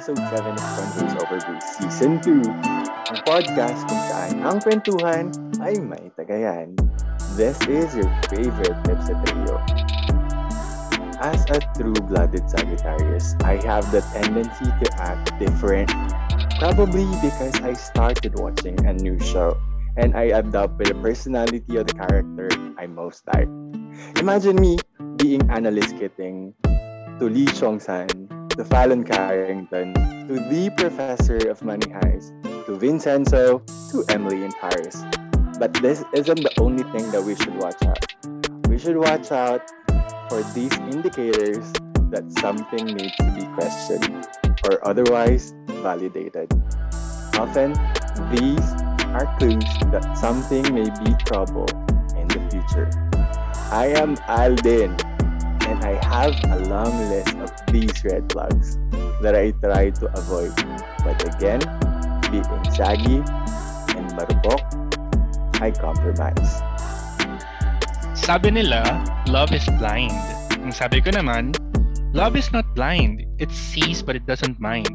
Episode 7 of Converse Over Booze Season 2, ang podcast kung saan ang kwentuhan ay may tagayan. This is your favorite at trio. As a true-blooded Sagittarius, I have the tendency to act different, probably because I started watching a new show and I adopted the personality of the character I most like. Imagine me being Annalise Kitting to Lee Chong-san to Fallon Carrington, to the professor of Money Heist, to Vincenzo, to Emily in Paris. But this isn't the only thing that we should watch out. We should watch out for these indicators that something needs to be questioned or otherwise validated. Often, these are clues that something may be trouble in the future. I am Alden, and I have a long list of these red flags that I try to avoid. But again, being saggy and marupok, I compromise. Sabi nila, love is blind. Ang sabi ko naman, love is not blind. It sees but it doesn't mind.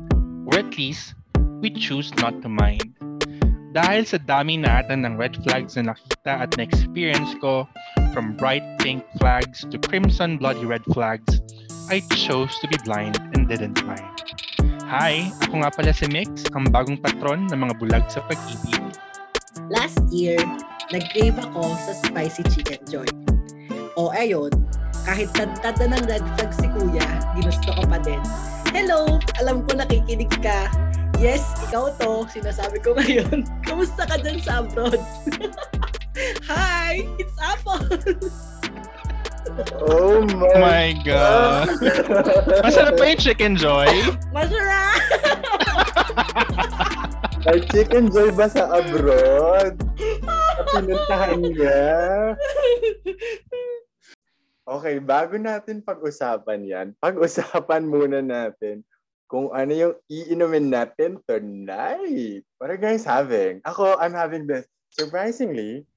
Or at least, we choose not to mind. Dahil sa dami natin ng red flags na nakita at na-experience ko, from bright pink flags to crimson bloody red flags, I chose to be blind and didn't mind. Hi, ako nga pala si Mix, ang bagong patron ng mga bulag sa pag-ibig. Last year, nag-crave ako sa spicy chicken joy. O ayun, kahit tantad ng red flag si kuya, ginusto ko pa din. Hello, alam ko nakikinig ka. Yes, ikaw to, sinasabi ko ngayon. Kamusta ka dyan sa abroad? Hi, it's Apple! Oh Oh my God! Masarap pa yung chicken joy? Masarap! Ay, chicken joy ba sa abroad? Pinuntahan niya. Okay, bago natin pag-usapan yan, pag-usapan muna natin kung ano yung iinumin natin tonight. What are you guys having? Ako, I'm having this. Surprisingly,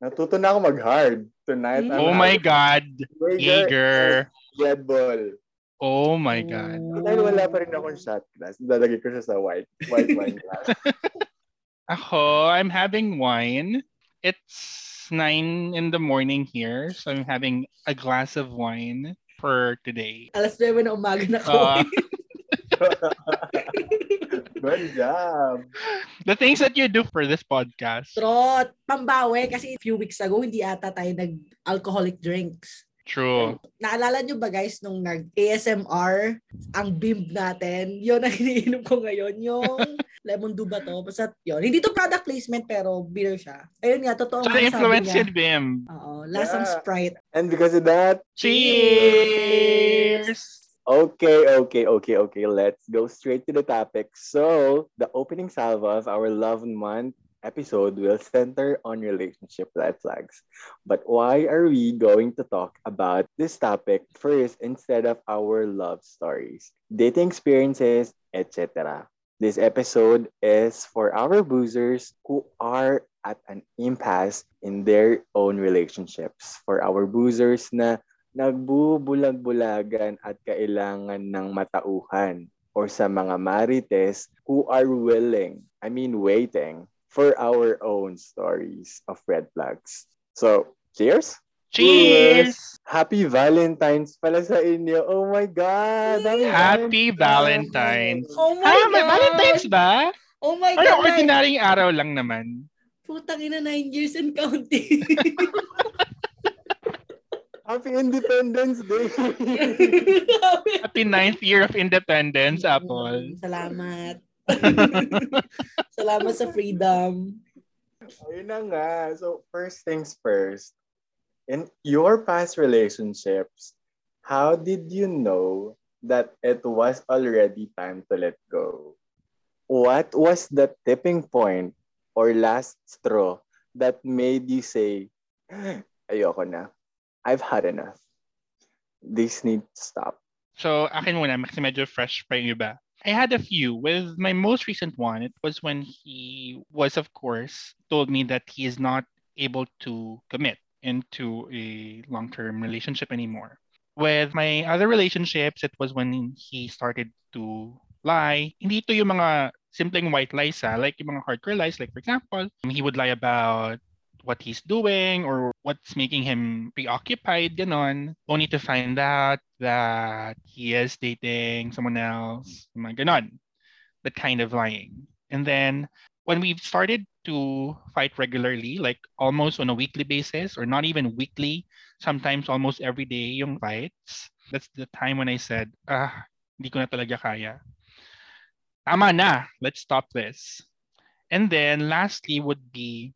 natuto na ako mag-hard. Tonight, I'm Oh my having God! Jaeger Red Bull. Oh my God! Dahil wala pa rin akong shot glass, dadagay ko siya sa white, white wine glass. Ako, I'm having wine. It's 9 in the morning here, so I'm having a glass of wine for today. Alas 9 na umaga na ko. Ah. Good job. The things that you do for this podcast. Trot, pambawi kasi a few weeks ago hindi ata tayo nag-alcoholic drinks. True. Naalala nyo ba guys nung nag-ASMR ang bimb natin? Yun ang iniinom ko ngayon. Yung lemon dew ba to? Basta yun. Hindi to product placement pero beer siya. Ayun nga, totoo So, nga sabi influence niya. yun, Bim. Oo, lasang Yeah. Sprite. And because of that, Cheers! Okay, okay, okay, okay, let's go straight to the topic. So, the opening salvo of our Love Month episode will center on relationship red flags. But why are we going to talk about this topic first instead of our love stories, dating experiences, etc.? This episode is for our boozers who are at an impasse in their own relationships. For our boozers na nagbubulag-bulagan at kailangan ng matauhan or sa mga marites who are willing, I mean waiting, for our own stories of red flags. So, cheers! Cheers! Happy Valentine's pala sa inyo. Oh my God! Happy Valentine's! Oh my Ah, may God! Valentine's ba? Oh my Ano, God! ordinaryong araw lang naman. Putang ina, 9 years and counting. Happy Independence Day! Happy ninth year of independence, Apple. Salamat. Salamat sa freedom. Ayun na nga. So, first things first. In your past relationships, how did you know that it was already time to let go? What was the tipping point or last straw that made you say, ayoko na. I've had enough. This needs to stop. So, akin muna, kasi medyo fresh pa yung iba. I had a few. With my most recent one, it was when he was, of course, told me that he is not able to commit into a long-term relationship anymore. With my other relationships, it was when he started to lie. Hindi ito yung mga simpleng white lies ha, like yung mga hardcore lies. Like for example, he would lie about what he's doing or what's making him preoccupied, ganon, only to find out that he is dating someone else, mga ganon. That kind of lying. And then when we've started to fight regularly, like almost on a weekly basis or not even weekly, sometimes almost every day yung fights, that's the time when I said, ah, hindi ko na talaga kaya. Tama na, let's stop this. And then lastly would be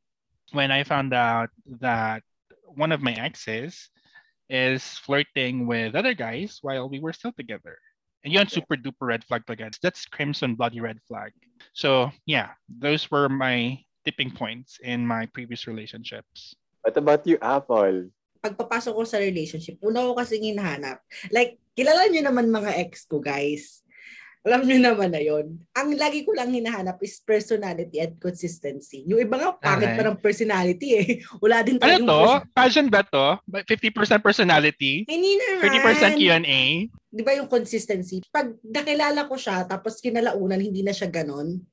when I found out that one of my exes is flirting with other guys while we were still together. And you yun, super duper red flag talaga. That's crimson bloody red flag. So yeah, those were my tipping points in my previous relationships. What about you, Apple? Pagpapasok ko sa relationship, una ko kasi hinahanap. Like, kilala niyo naman mga ex ko, guys. Alam niyo naman na yon. Ang lagi ko lang hinahanap is personality and consistency. Yung iba nga, pangit Okay. pa ng personality eh. Wala din Ano talagang to? Passion ba to? Ba- 50% personality? Hindi naman. 30% Q&A? Di ba yung consistency? Pag nakilala ko siya, tapos kinalaunan, hindi na siya ganon.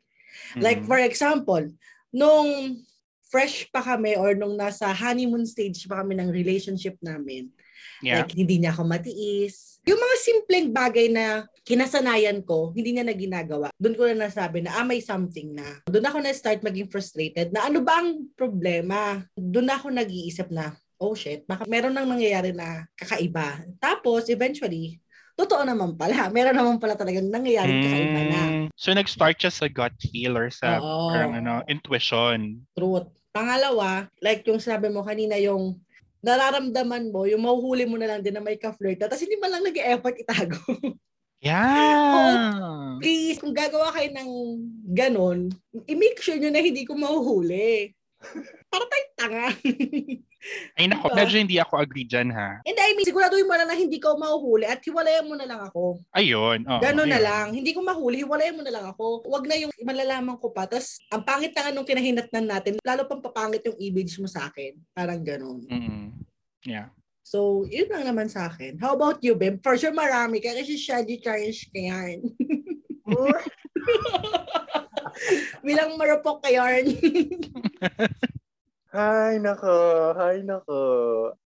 Like Mhm. for example, nung fresh pa kami or nung nasa honeymoon stage pa kami ng relationship namin, yeah. like hindi niya ako matiis. Yung mga simpleng bagay na kinasanayan ko, hindi niya na ginagawa. Doon ko na nasabi na ah, may something na. Doon ako na-start maging frustrated na ano ba ang problema? Doon ako nag-iisip na, oh shit, baka meron nang nangyayari na kakaiba. Tapos eventually, totoo naman pala. Meron naman pala talagang nangyayari kakaiba na. Mm, so nag-start siya sa gut feel or sa Oo. parang ano, intuition. Truth. Pangalawa, like yung sabi mo kanina, yung nararamdaman mo, yung mahuhuli mo na lang din na may ka-flirt. Tapos hindi man lang nag-effort itago. Yeah. Please, kung gagawa kayo ng ganon, i-make sure nyo na hindi ko mahuhuli. Para tayo tanga. Ay nako, Diba? medyo hindi ako agree dyan ha. hindi, I mean, siguraduhin mo na lang hindi ko mahuhuli at hiwalayan mo na lang ako. Ayun. Oh, Ganon na lang. Hindi ko mahuli, hiwalayan mo na lang ako. Huwag na yung malalaman ko pa. Tapos, ang pangit na nga nung kinahinatnan natin, lalo pang papangit yung image mo sa akin. Parang ganon. Mm-mm. Yeah. So, yun lang naman sa akin. How about you, Bim? For sure marami ka kasi Shadi Charles ka yan. Bilang marupok ka yarn. Hay nako, hay nako.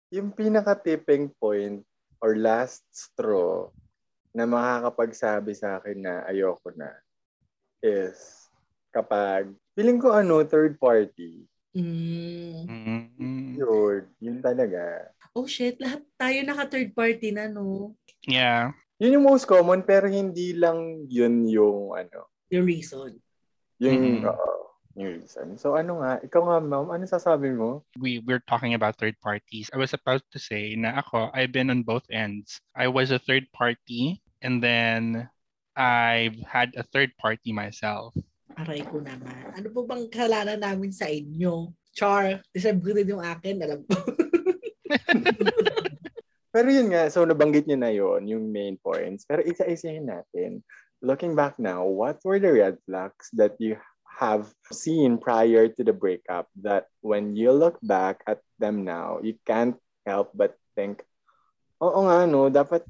Yung pinaka-tipping point or last straw na makakapagsabi sa akin na ayoko na is kapag feeling ko ano, third party. mm. Mm-mm. Yun, yun talaga. Oh shit, lahat tayo naka third party na, no? Yeah. Yun yung most common pero hindi lang yun yung ano, The reason. yung, Mhm. oo, yung reason. So ano nga, ikaw nga ma'am, ano sasabi mo? we we're talking about third parties. I was about to say na ako, I've been on both ends. I was a third party and then I've had a third party myself. Aray ko naman. Ano po bang kasalanan namin sa inyo? Char, din yung akin, alam ko. Pero yun nga, so nabanggit niyo na yun, yung main points. Pero isa-isahin natin. Looking back now, what were the red flags that you have seen prior to the breakup that when you look back at them now, you can't help but think, oo nga no, dapat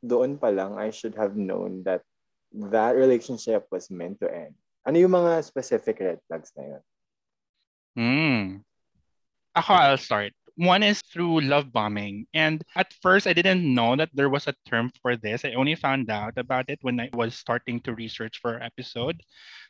doon pa lang I should have known that that relationship was meant to end. Ano yung mga specific red flags na yun? Hmm. Ako, I'll start. One is through love bombing. And at first, I didn't know that there was a term for this. I only found out about it when I was starting to research for episode.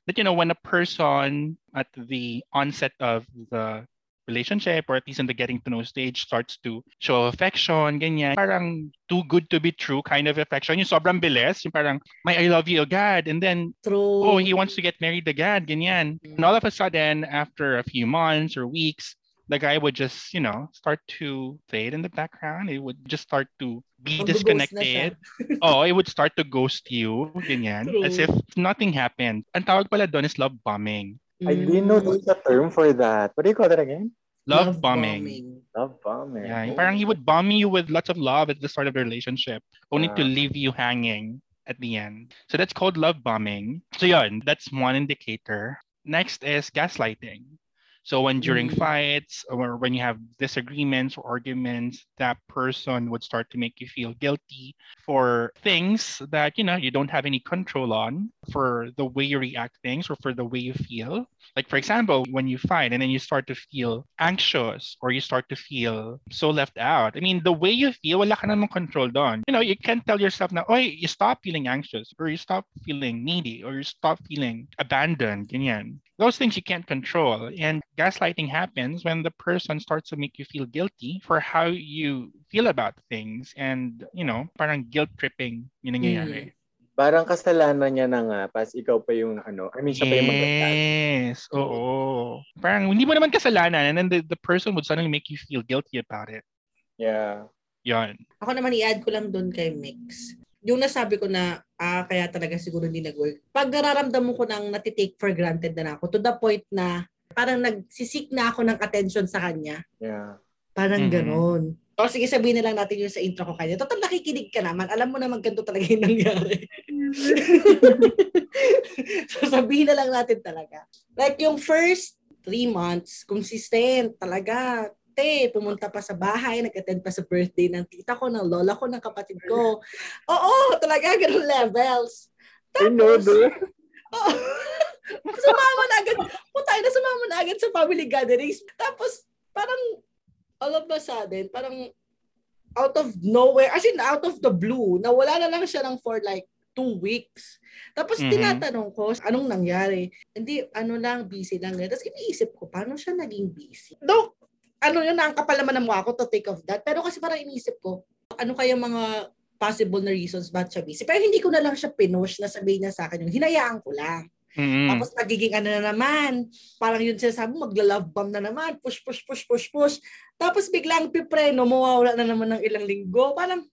That, you know, when a person at the onset of the relationship or at least in the getting to know stage starts to show affection, ganyan. Parang too good to be true kind of affection. Yung sobrang bilis, yung parang, may I love you agad. And then True. oh, he wants to get married agad, ganyan. And all of a sudden, after a few months or weeks, the guy would just, you know, start to fade in the background. It would just start to be Mag-ghost na siya. disconnected. oh, it would start to ghost you, ganyan, True. as if nothing happened. Ang tawag pala doon is love bombing. I didn't know there's a term for that. What do you call that again? Love, bombing. Love bombing. Yeah, yung parang he would bomb you with lots of love at the start of the relationship, only to Ah. leave you hanging at the end. So that's called love bombing. So yun, that's one indicator. Next is gaslighting. So when during Mm. fights or when you have disagreements or arguments, that person would start to make you feel guilty for things that you know you don't have any control on, for the way you react things or for the way you feel. Like for example, when you fight and then you start to feel anxious or you start to feel so left out. I mean, the way you feel, wala ka namang control doon. You know, you can't tell yourself na, oh, you stop feeling anxious or you stop feeling needy or you stop feeling abandoned, ganyan. Those things you can't control. And gaslighting happens when the person starts to make you feel guilty for how you feel about things. And, you know, parang guilt tripping yung nangyayari. Parang kasalanan niya na nga, pas ikaw pa yung ano, I mean, siya pa yung mag Yes. Oo. Parang hindi mo naman kasalanan and then the, the person would suddenly make you feel guilty about it. Yeah. Yan. Ako naman i-add ko lang doon kay Mix. Yung nasabi ko na ah, kaya talaga siguro hindi nag-work. Pag nararamdam mo ko nang natitake for granted na ako to the point na parang nagsisik na ako ng attention sa kanya. Yeah. Parang Mhm. ganon. O sige, sabihin na lang natin yung sa intro ko kanya. Total, nakikinig ka naman. Alam mo naman ganito talaga yung nangyari. so sabihin na lang natin talaga. Like yung first three months, consistent talaga. Te, pumunta pa sa bahay, nag-attend pa sa birthday ng tita ko, ng lola ko, ng kapatid ko. Oo, talaga, ganun levels. Dude. Oo. sumama na agad. Putay na sumama na agad sa family gatherings. Tapos, parang, all of a sudden, parang, out of nowhere, as in, out of the blue, nawala na lang siya ng for like two weeks. Tapos, Mhm. tinatanong ko, anong nangyari? Hindi, ano lang, busy lang. Tapos, iniisip ko, paano siya naging busy? Though, ano yun, ang kapal naman ng mukha ko to take of that. Pero kasi parang iniisip ko, ano kaya mga possible na reasons ba't siya busy. Pero hindi ko na lang siya pinush na sabihin niya sa akin yung hinayaan ko lang. Mm-mm. Tapos magiging ano na naman, parang yun sinasabi mo, magla-love bomb na naman, push, push, push, push, push. Tapos biglang pipreno, mawawala na naman ng ilang linggo. Parang,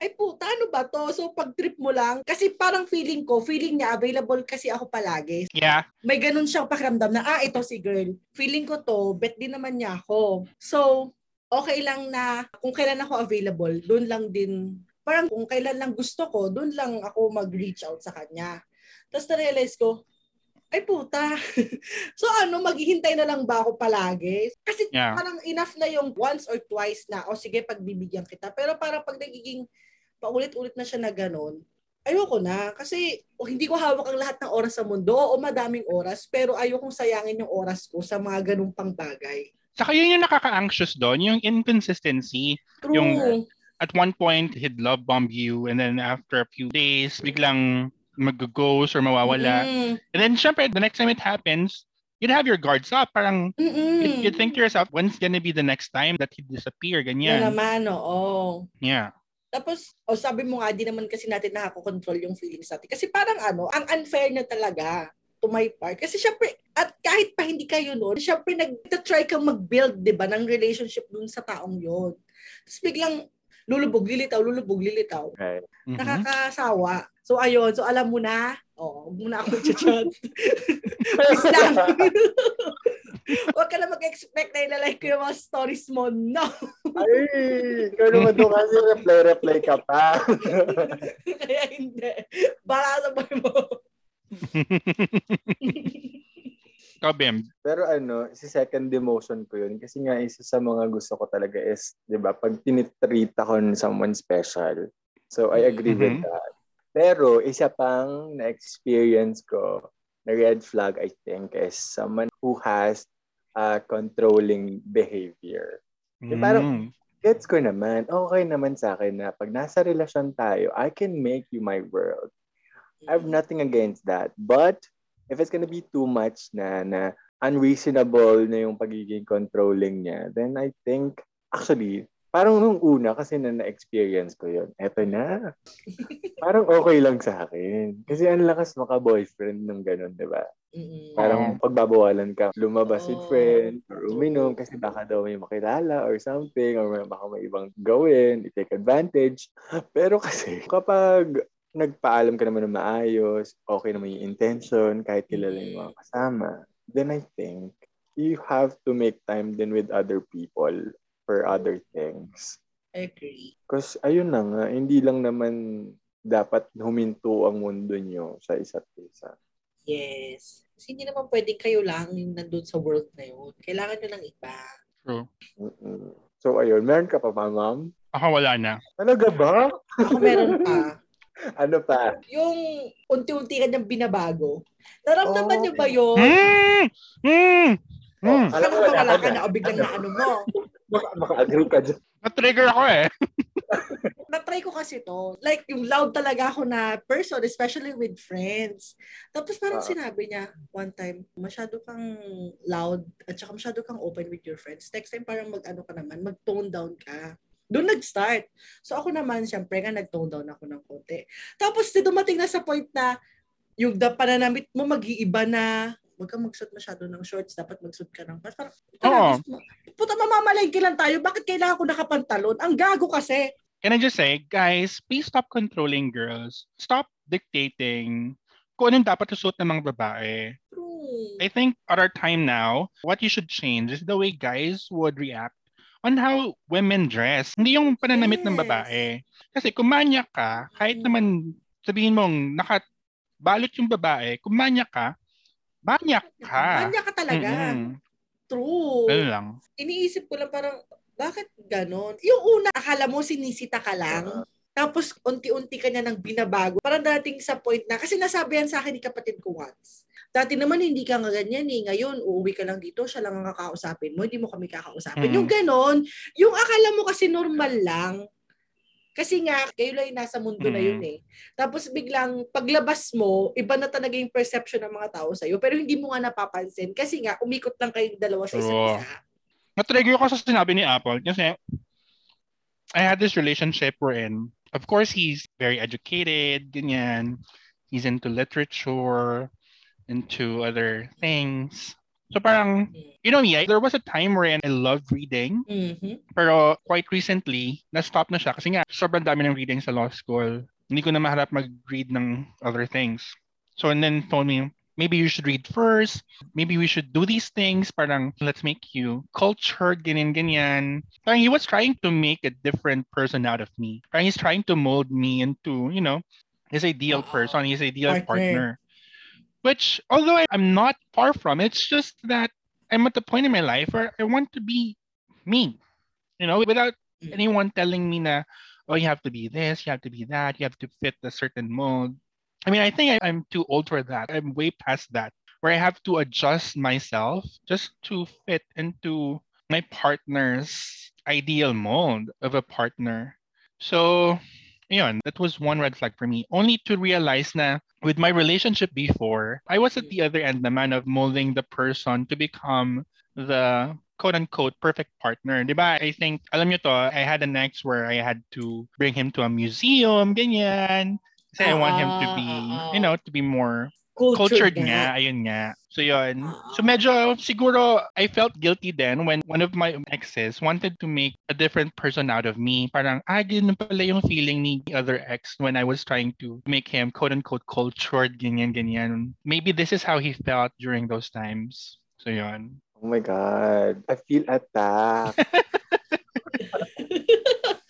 ay puta, ano ba to? So pag trip mo lang, kasi parang feeling ko, feeling niya, available kasi ako palagi. Yeah. May ganun siyang pakiramdam na, ah, ito si girl. Feeling ko to, bet din naman niya ako. So, okay lang na kung kailan ako available, doon lang din, parang kung kailan lang gusto ko, doon lang ako mag-reach out sa kanya. Tapos na-realize ko, ay puta. so ano, maghihintay na lang ba ako palagi? Kasi Yeah. parang enough na yung once or twice na, o sige, pagbibigyan kita. Pero parang pag nagiging paulit-ulit na siya na ganun, ayoko na. Kasi o, hindi ko hawak ang lahat ng oras sa mundo o madaming oras, pero ayokong sayangin yung oras ko sa mga ganung pang bagay. Saka yun yung nakaka-anxious doon, yung inconsistency. True. Yung- At one point, he'd love bomb you and then after a few days, biglang mag-ghost or mawawala. Mm-mm. And then syempre, the next time it happens, you'd have your guards up. Parang Mm-mm. you'd, you'd think to yourself, when's gonna be the next time that he'd disappear? Yan Ganyan. naman, oo. Yeah. Tapos, o sabi mo nga, di naman kasi natin nakakontrol yung feelings natin. Kasi parang ano, ang unfair na talaga to my part. Kasi syempre, at kahit pa hindi kayo noon, syempre nag-try kang mag-build, di ba, ng relationship dun sa taong yon. Tapos biglang lulubog, lilitaw, lulubog, lilitaw. Right. Mhm. Nakakasawa. So ayun, so alam mo na, oh, huwag mo na ako chat. Peace lang. Huwag ka na mag-expect na ilalike ko yung mga stories mo. No. Ay, ikaw naman doon kasi reply-reply ka pa. Kaya hindi. Baka sa buhay mo. Ikaw, Bim. Pero ano, si second demotion ko yun. Kasi nga, isa sa mga gusto ko talaga is, di ba, pag tinitreat ako ng someone special. So, I agree with Mhm. that. Pero, isa pang na-experience ko na red flag, I think, is someone who has a controlling behavior. Yung parang- Mm. Gets ko naman, okay naman sa akin na pag nasa relasyon tayo, I can make you my world. I have nothing against that. But if it's gonna be too much na na unreasonable na yung pagiging controlling niya, then I think actually parang nung una kasi na na-experience ko yun, eto na. parang okay lang sa akin. Kasi ang lakas maka-boyfriend ng ganun, di ba? Mm-mm. Parang pagbabawalan ka, lumabas with Oo. friends, or uminom kasi baka daw may makilala or something, or may- baka may ibang gawin, i-take advantage. Pero kasi kapag nagpaalam ka naman ng maayos, okay naman yung intention, kahit kilala yung mga kasama, then I think you have to make time din with other people for other things. I agree. Because ayun na nga, hindi lang naman dapat huminto ang mundo nyo sa isa't isa. Yes. Kasi hindi naman pwedeng kayo lang yung nandun sa world na yun. Kailangan nyo ng iba. True. Mm-mm. So, ayun. Meron ka pa ba, ma'am? Ako wala na. Talaga ba? Ako meron pa. Ano pa? Yung unti-unti ka niyang binabago. Naramdaman Oh. niyo ba yun? Mm! Mm! Mm! Alam Alam mo, wala ka na. na o biglang na ano mo. Maka, maka-agree ka dyan. Na-trigger ako eh. Na-try ko kasi to. Like, yung loud talaga ako na person, especially with friends. Tapos parang Ah. sinabi niya one time, masyado kang loud at saka masyado kang open with your friends. Next time parang mag-ano ka naman, mag-tone down ka. Doon nag-start. So ako naman, syempre nga nag-tone down ako ng konti. Tapos dumating na sa point na yung da pananamit mo mag-iiba na huwag kang magsuot masyado ng shorts, dapat magsuot ka ng pants. Parang, Oo. puta, mamamalengke lang tayo, bakit kailangan ko nakapantalon? Ang gago kasi. Can I just say, guys, please stop controlling girls. Stop dictating kung anong dapat susuot ng mga babae. True. I think at our time now, what you should change is the way guys would react on how women dress. Hindi yung pananamit ng Yes. babae. Kasi kung manyak ka, kahit Mm. naman sabihin mong nakabalot yung babae, kung manyak ka, manyak ka. Manya ka talaga. Mm-mm. True. Ganun lang. Iniisip ko lang parang, bakit ganon? Yung una, akala mo sinisita ka lang. Ah. Tapos, unti-unti ka niya nang binabago. Parang dating sa point na, kasi nasabi yan sa akin ni kapatid ko once. Dati naman hindi ka nga ganyan eh. Ngayon, uuwi ka lang dito, siya lang ang kakausapin mo, hindi mo kami kakausapin. Mm. Yung ganon, yung akala mo kasi normal lang. Kasi nga, kayo lang nasa mundo na Mm. yun eh. Tapos biglang, paglabas mo, iba na talaga yung perception ng mga tao sa'yo. Pero hindi mo nga napapansin. Kasi nga, umikot lang kayong dalawa sa isa't isa. Na-trigger ko sa sinabi ni Apple kasi I had this relationship wherein, of course, he's very educated, ganyan. He's into literature, into other things. So parang, you know me, I- there was a time wherein I loved reading, Mhm. pero quite recently, na-stop na siya kasi nga, sobrang dami ng reading sa law school. Hindi ko na maharap mag-read ng other things. So and then told me, maybe you should read first. Maybe we should do these things. Parang, let's make you cultured, ganyan, ganyan. Parang he was trying to make a different person out of me. Parang he's trying to mold me into, you know, his ideal Oo. person, his ideal Partner. partner. Which, although I'm not far from, it's just that I'm at the point in my life where I want to be me. You know, without Mm. anyone telling me na, oh, you have to be this, you have to be that, you have to fit a certain mold. I mean, I think I'm too old for that. I'm way past that, where I have to adjust myself just to fit into my partner's ideal mold of a partner. So, yun, that was one red flag for me. Only to realize na with my relationship before, I was at the mm. other end naman of molding the person to become the quote unquote perfect partner. Diba? I think, alam nyo to, I had an ex where I had to bring him to a museum, ganyan. Kasi I want him to ah, be, Ah, ah you ah. know, to be more Cultured, cultured nga, ayun nga. So yun. So medyo siguro I felt guilty then when one of my exes wanted to make a different person out of me. Parang, ah, ganun pala yung feeling ni the other ex when I was trying to make him quote-unquote cultured, ganyan, ganyan. Maybe this is how he felt during those times. So yun. Oh my God. I feel attacked.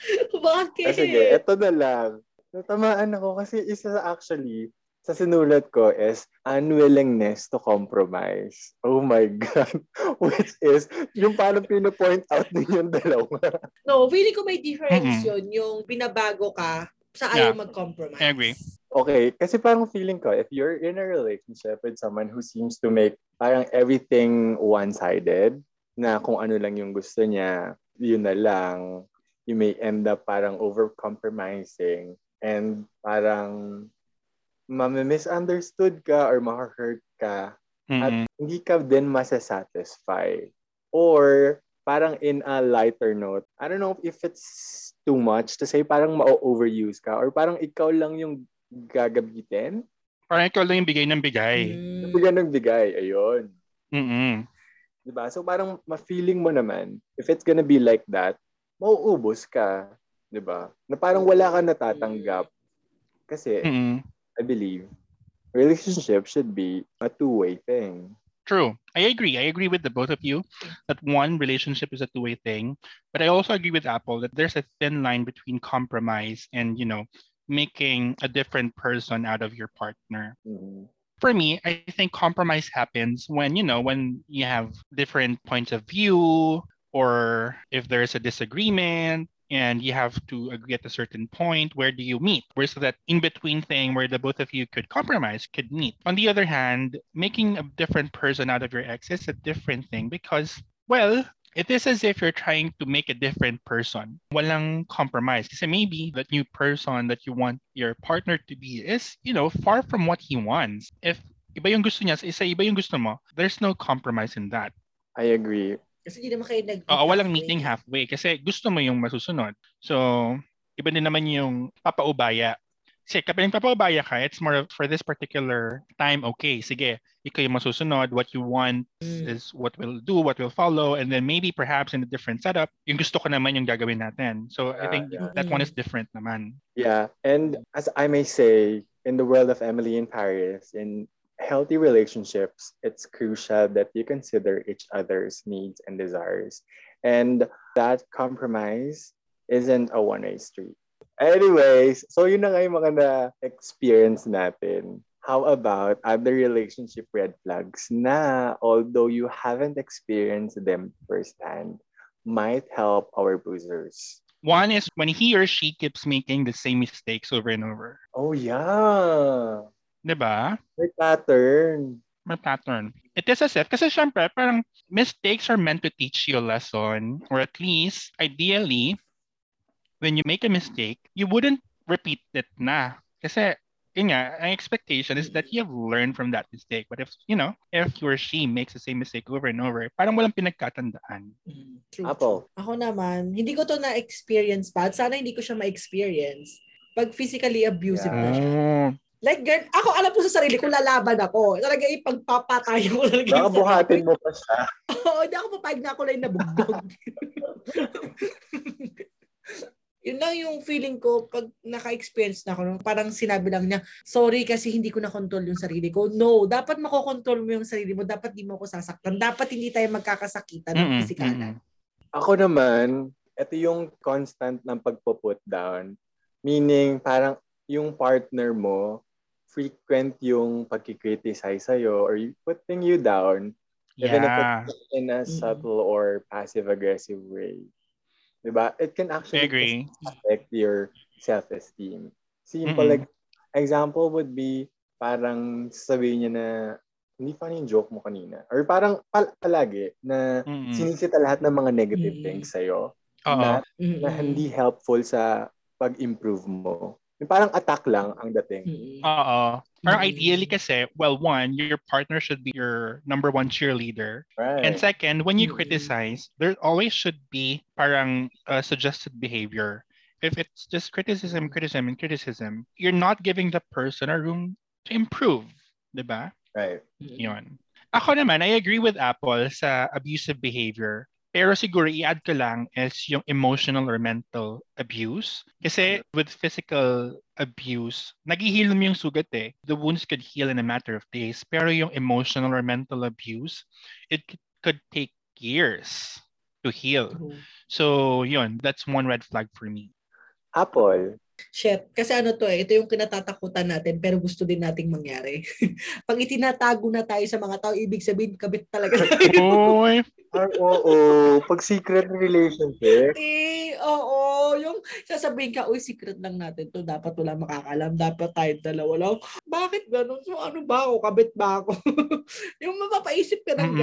Bakit? Ah, sige, eto na lang. Natamaan ako kasi isa sa actually, sa sinulat ko is unwillingness to compromise. Oh my God. Which is, yung parang pino-point out ninyong dalawa. No, feeling ko may difference Mm-mm. yun, yung binabago ka sa ayaw Yeah. mag-compromise. I agree. Okay, kasi parang feeling ko, if you're in a relationship with someone who seems to make parang everything one-sided, na kung ano lang yung gusto niya, yun na lang, you may end up parang over-compromising and parang mami-misunderstood ka or ma-hurt ka at Mm-mm. hindi ka din masasatisfy. Or parang in a lighter note, I don't know if it's too much to say parang ma-overuse ka or parang ikaw lang yung gagabitin. Parang ikaw lang yung bigay ng bigay. Mm. Bigyan ng bigay, ayun. Mm-mm. Diba? So parang ma-feeling mo naman, if it's gonna be like that, mauubos ka. Diba? Na parang wala ka natatanggap. Kasi, Mm-mm. I believe, relationship should be a two-way thing. True. I agree. I agree with the both of you that one relationship is a two-way thing. But I also agree with Apple that there's a thin line between compromise and, you know, making a different person out of your partner. Mhm. for me, I think compromise happens when, you know, when you have different points of view or if there's a disagreement and you have to uh, agree at a certain point where do you meet where's that in between thing where the both of you could compromise could meet on the other hand making a different person out of your ex is a different thing because well it is as if you're trying to make a different person. Walang compromise. Kasi maybe that new person that you want your partner to be is, you know, far from what he wants. If iba yung gusto niya, isa iba yung gusto mo, there's no compromise in that. I agree. Kasi hindi naman kayo nag Oo, walang meeting halfway kasi gusto mo yung masusunod. So, iba din naman yung papaubaya. Kasi kapag nagpapaubaya ka, it's more of, for this particular time, okay, sige, ikaw yung masusunod, what you want Mm. is what we'll do, what will follow, and then maybe perhaps in a different setup, yung gusto ko naman yung gagawin natin. So, I Yeah, think yeah. that one is different naman. Yeah. And as I may say, in the world of Emily in Paris, in healthy relationships, it's crucial that you consider each other's needs and desires. And that compromise isn't a one-way street. Anyways, so yun na nga yung mga na-experience natin. How about other relationship red flags na although you haven't experienced them firsthand, might help our boozers? One is when he or she keeps making the same mistakes over and over. Oh, yeah. Diba? May pattern. May pattern. It is as if, kasi syempre, parang mistakes are meant to teach you a lesson, or at least, ideally, when you make a mistake, you wouldn't repeat it na. Kasi, yun nga, ang expectation is that you have learned from that mistake. But if, you know, if he or she makes the same mistake over and over, parang walang pinagkatandaan. Mm, true, true. Ako naman, hindi ko to na-experience pa. Sana hindi ko siya ma-experience. Pag physically abusive Yeah. na siya. Like, girl, ako alam ko sa sarili ko, lalaban ako. Talaga ipagpapatay ko talaga. Baka buhatin mo pa siya. Oo, hindi ako papayag na ako lang nabugbog. Yun lang yung feeling ko pag naka-experience na ako. no, Parang sinabi lang niya, sorry kasi hindi ko na-control yung sarili ko. No, dapat makokontrol mo yung sarili mo. Dapat di mo ako sasaktan. Dapat hindi tayo magkakasakitan ng Mm-mm, pisikalan. Ako naman, ito yung constant ng pagpo-put down. Meaning, parang yung partner mo, frequent yung pagkikriticize sa'yo or putting you down even if Yeah. it's in a subtle or passive-aggressive way. Diba? It can I actually agree. affect your self-esteem. Simple, Mm-mm. like, example would be, parang sabihin niya na, hindi funny yung joke mo kanina. Or parang pal- palagi na Mm-mm. sinisita lahat ng mga negative Mm. things sa'yo Oo. na, na hindi helpful sa pag-improve mo. Yung parang attack lang ang dating. Oo. Parang ideally kasi, well, one, your partner should be your number one cheerleader. Right. And second, when you criticize, there always should be parang uh, suggested behavior. If it's just criticism, criticism, and criticism, you're not giving the person a room to improve. Diba? right. Yun. Ako naman, I agree with Apple sa abusive behavior. Pero siguro i-add ko lang is yung emotional or mental abuse. Kasi with physical abuse, naghihil mo yung sugat eh. The wounds could heal in a matter of days. Pero yung emotional or mental abuse, it could take years to heal. True. So yun, that's one red flag for me. Apple. Shit. Kasi ano to eh, ito yung kinatatakutan natin pero gusto din nating mangyari. Pag itinatago na tayo sa mga tao, ibig sabihin kabit talaga tayo. Ay, oo. Pag secret relationship, Eh, oo. Yung sasabihin ka, uy, secret lang natin to. Dapat wala makakalam. Dapat tayo dalawa lang. Bakit ganun? So, ano ba ako? Kabit ba ako? yung mapapaisip ka ng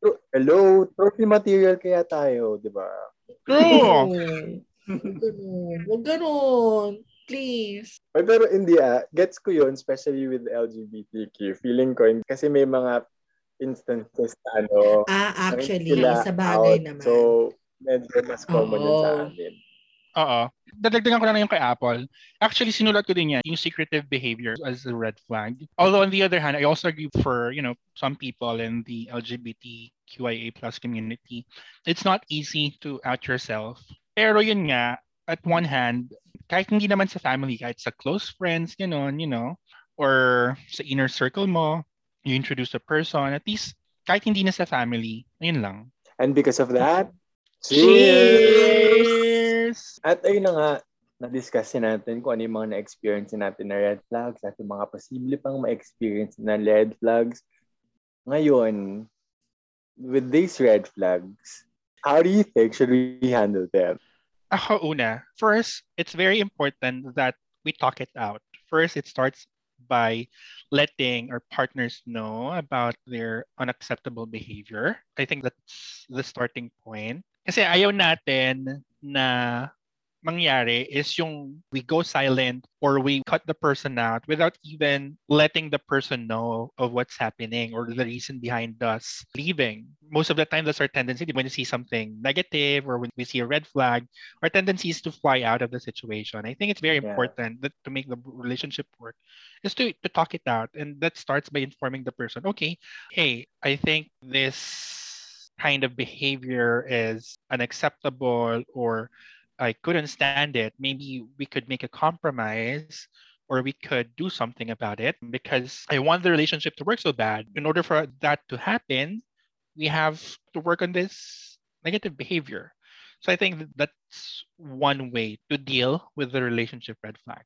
tro- hello, trophy material kaya tayo, di ba? true. Huwag ganun. Please. Ay, pero hindi ah, gets ko yun, especially with LGBTQ. Feeling ko, kasi may mga instances na ano, Ah, actually, sila sa bagay out. naman. So, medyo mas common yun sa Oo. amin. Oo. Dadagdagan ko lang yung kay Apple. Actually, sinulat ko din yan, yung secretive behavior as a red flag. Although on the other hand, I also agree for, you know, some people in the LGBTQIA plus community, it's not easy to out yourself. Pero yun nga, at one hand, kahit hindi naman sa family, kahit sa close friends, gano'n, you know, or sa inner circle mo, you introduce a person, at least kahit hindi na sa family, ayun lang. And because of that, Cheers! Cheers! At ayun na nga, na-discuss natin kung ano yung mga na-experience natin na red flags at yung mga posible pang ma-experience na red flags. Ngayon, with these red flags, how do you think should we handle them? Ako una, first, it's very important that we talk it out. First, it starts by letting our partners know about their unacceptable behavior. I think that's the starting point. Kasi ayaw natin na mangyari is yung we go silent or we cut the person out without even letting the person know of what's happening or the reason behind us leaving. Most of the time, that's our tendency when you see something negative or when we see a red flag, our tendency is to fly out of the situation. I think it's very Yeah. important that to make the relationship work is to, to talk it out. And that starts by informing the person, okay, hey, I think this kind of behavior is unacceptable or I couldn't stand it. Maybe we could make a compromise or we could do something about it because I want the relationship to work so bad. In order for that to happen, we have to work on this negative behavior. So I think that's one way to deal with the relationship red flag.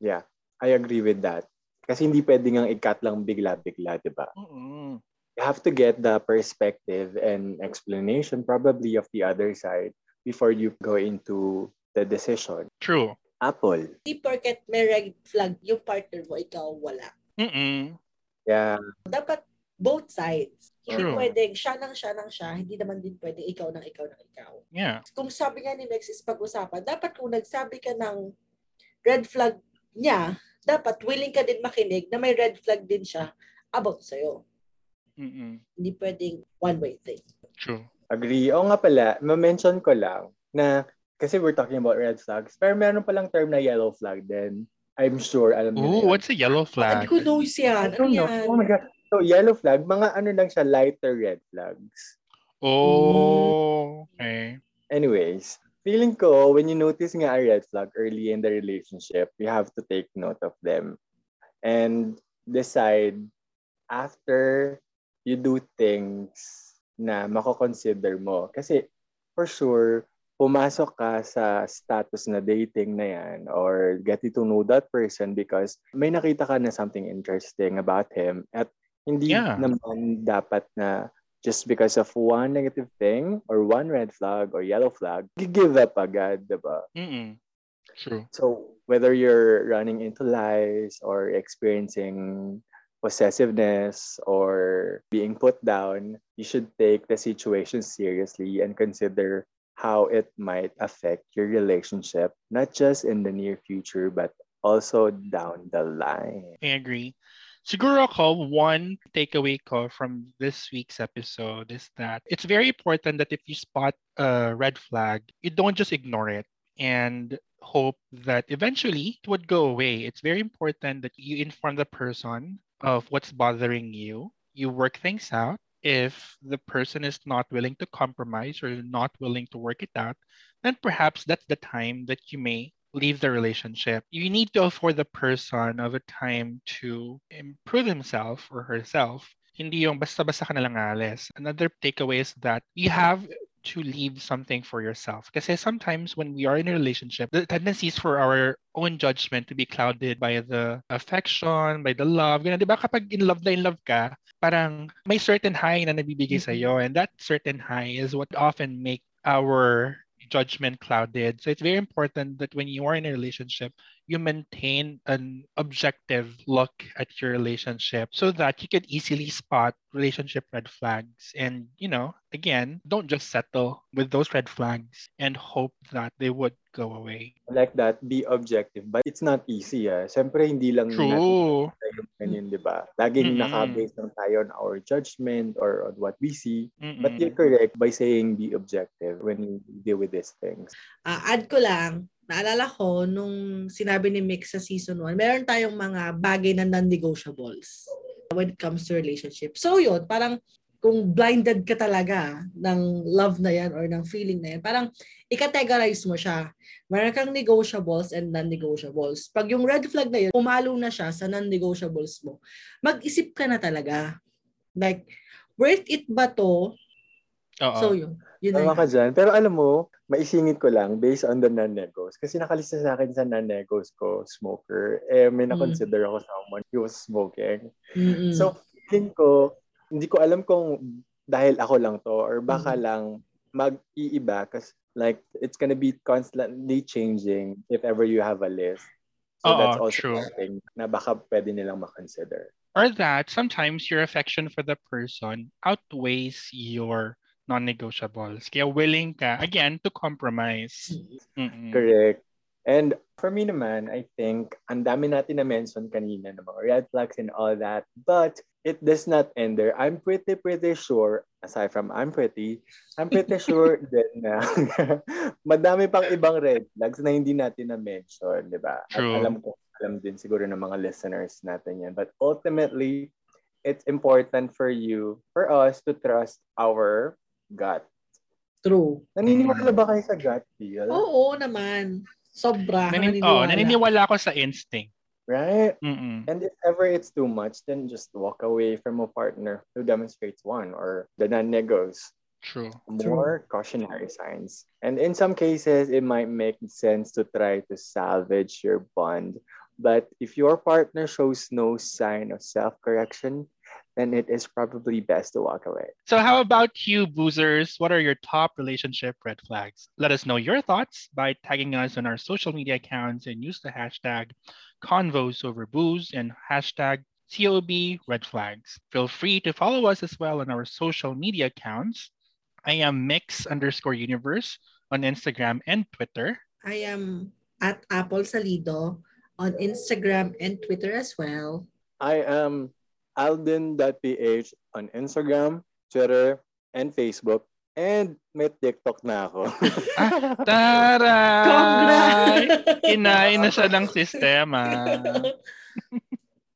Yeah, I agree with that. Kasi hindi pwedeng ang ikat lang bigla-bigla, di ba? You have to get the perspective and explanation probably of the other side before you go into the decision. True. Apple. Di porket may red flag yung partner mo, ikaw wala. Mm-mm. Yeah, Dapat both sides. Hindi True. pwedeng siya nang siya nang siya, hindi naman din pwedeng ikaw nang ikaw nang ikaw. Yeah. Kung sabi nga ni Mex is pag-usapan, dapat kung nagsabi ka ng red flag niya, dapat willing ka din makinig na may red flag din siya about sa'yo. Mm-mm. Hindi pwedeng one-way thing. True. Agree. O nga pala, ma-mention ko lang na kasi we're talking about red flags, pero meron palang term na yellow flag din. I'm sure alam niyo yun. what's a yellow Hindi flag? ko knows yan. I Ano don't know. yan? Oh my God. So, yellow flag, mga ano lang siya, lighter red flags. Oh, okay. Anyways, feeling ko, when you notice nga a red flag early in the relationship, you have to take note of them and decide after you do things na mako-consider mo. Kasi for sure, pumasok ka sa status na dating na yan or getting to know that person because may nakita ka na something interesting about him at hindi Yeah. naman dapat na just because of one negative thing or one red flag or yellow flag, give up agad, diba? Mm-mm. True. So whether you're running into lies or experiencing possessiveness or being put down, you should take the situation seriously and consider how it might affect your relationship, not just in the near future, but also down the line. I agree. Siguro ako, one takeaway ko from this week's episode is that it's very important that if you spot a red flag, you don't just ignore it and hope that eventually it would go away. It's very important that you inform the person of what's bothering you. You work things out. If the person is not willing to compromise or not willing to work it out, then perhaps that's the time that you may leave the relationship. You need to afford the person of a time to improve himself or herself. Hindi yung basta-basta ka na lang alis. Another takeaway is that you have to leave something for yourself. Because sometimes when we are in a relationship, the tendency is for our own judgment to be clouded by the affection, by the love. Ganun, di ba? Kapag in love na in love ka, parang may certain high na nabibigay Mhm. sa'yo. And that certain high is what often make our judgment clouded. So it's very important that when you are in a relationship, you maintain an objective look at your relationship so that you can easily spot relationship red flags. And, you know, again, don't just settle with those red flags and hope that they would go away. Like that, be objective. But it's not easy. Ah. Siyempre, hindi lang natin True. yung ganyan, di ba? Laging Mm-mm. naka-base lang tayo on our judgment or on what we see. But Mm-mm. you're correct by saying be objective when you deal with these things. Ah, add ko lang, naalala ko nung sinabi ni Mick sa season 1, meron tayong mga bagay na non-negotiables when it comes to relationship. So yun, parang kung blinded ka talaga ng love na yan or ng feeling na yan, parang i-categorize mo siya. Meron kang negotiables and non-negotiables. Pag yung red flag na yun, umalo na siya sa non-negotiables mo, mag-isip ka na talaga. Like, worth it ba to? Oo. So yun. Yun Tama ka dyan. Pero alam mo, maisingit ko lang based on the non-negos. Kasi nakalista sa akin sa non-negos ko, smoker. Eh, may Mm. na-consider ako someone who was smoking. Mm-mm. So, feeling ko, hindi ko alam kung dahil ako lang to or baka Mm. lang mag-iiba kasi like it's gonna be constantly changing if ever you have a list. So Oo, that's also true. something na baka pwede nilang makonsider. Or that sometimes your affection for the person outweighs your non-negotiables. Kaya willing ka, again, to compromise. Mm-mm. Correct. And for me naman, I think ang dami natin na mention kanina ng mga red flags and all that. But it does not end there. I'm pretty, pretty sure, aside from I'm pretty, I'm pretty sure din na madami pang ibang red flags na hindi natin na-mention, di ba? At True. alam ko, alam din siguro ng mga listeners natin yan. But ultimately, it's important for you, for us to trust our gut. True. Naniniwala ba kayo sa gut feel? Oo naman. Sobra. Nanin- naniniwala. oh, naniniwala ako sa instinct. Right? Mm-mm. And if ever it's too much, then just walk away from a partner who demonstrates one or the non-negos. True. More cautionary signs. And in some cases, it might make sense to try to salvage your bond. But if your partner shows no sign of self-correction, then it is probably best to walk away. So how about you, boozers? What are your top relationship red flags? Let us know your thoughts by tagging us on our social media accounts and use the hashtag convos over booze and hashtag COB red flags. Feel free to follow us as well on our social media accounts. I am mix underscore universe on Instagram and Twitter. I am at Apple Salido on Instagram and Twitter as well. I am alden.ph on Instagram, Twitter, and Facebook. And may TikTok na ako. Ah, Taray! Congrats! Kinain na siya ng sistema.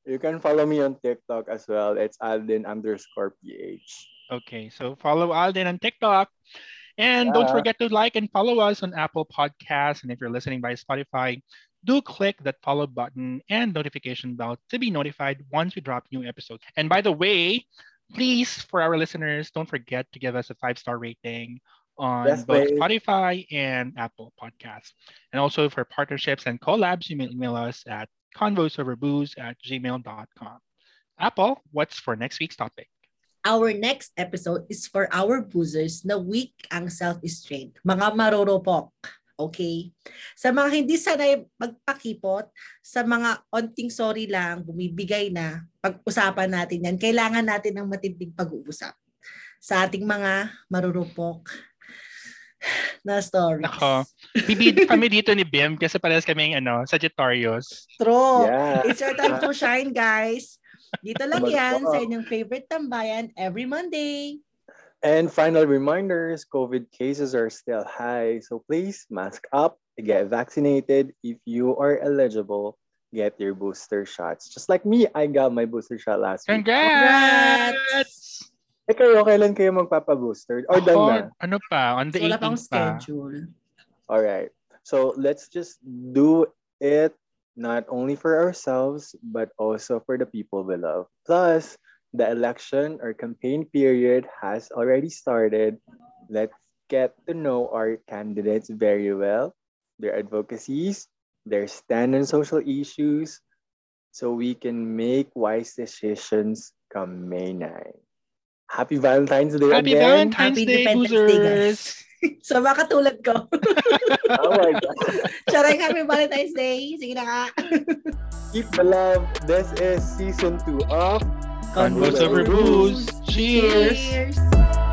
You can follow me on TikTok as well. It's Alden underscore PH. Okay, so follow Alden on TikTok. And don't ah. forget to like and follow us on Apple Podcasts. And if you're listening by Spotify, do click that follow button and notification bell to be notified once we drop new episodes. And by the way, please, for our listeners, don't forget to give us a five star rating on Yes, both please. Spotify and Apple Podcasts. And also for partnerships and collabs, you may email us at convosoverbooze at gmail.com. Apple, what's for next week's topic? Our next episode is for our boozers na weak ang self-restraint. Mga maroropok. Okay? Sa mga hindi sanay magpakipot, sa mga onting sorry lang, bumibigay na, pag-usapan natin yan. Kailangan natin ng matinding pag-uusap sa ating mga marurupok na stories. Nako. Bibid kami dito ni Bim kasi parehas kaming ano, Sagittarius. True. Yeah. It's your time to shine, guys. Dito lang yan ako. sa inyong favorite tambayan every Monday. And final reminders, COVID cases are still high. So please mask up, get vaccinated. If you are eligible, get your booster shots. Just like me, I got my booster shot last week. Congrats! Eh kayo, kailan kayo magpapa-booster? Or done Ako, na? ano pa? On the wala 18th pa. schedule. All right. So let's just do it not only for ourselves, but also for the people we love. Plus, the election or campaign period has already started. Let's get to know our candidates very well, their advocacies, their stand on social issues, so we can make wise decisions come May 9. Happy Valentine's Day Happy again. Valentine's Happy Day, Independence Day, boozers! So, mga katulad ko. Oh my God. Charing Happy Valentine's Day. Sige na nga. Keep the love. This is season two of Convos over booze. Cheers! Cheers!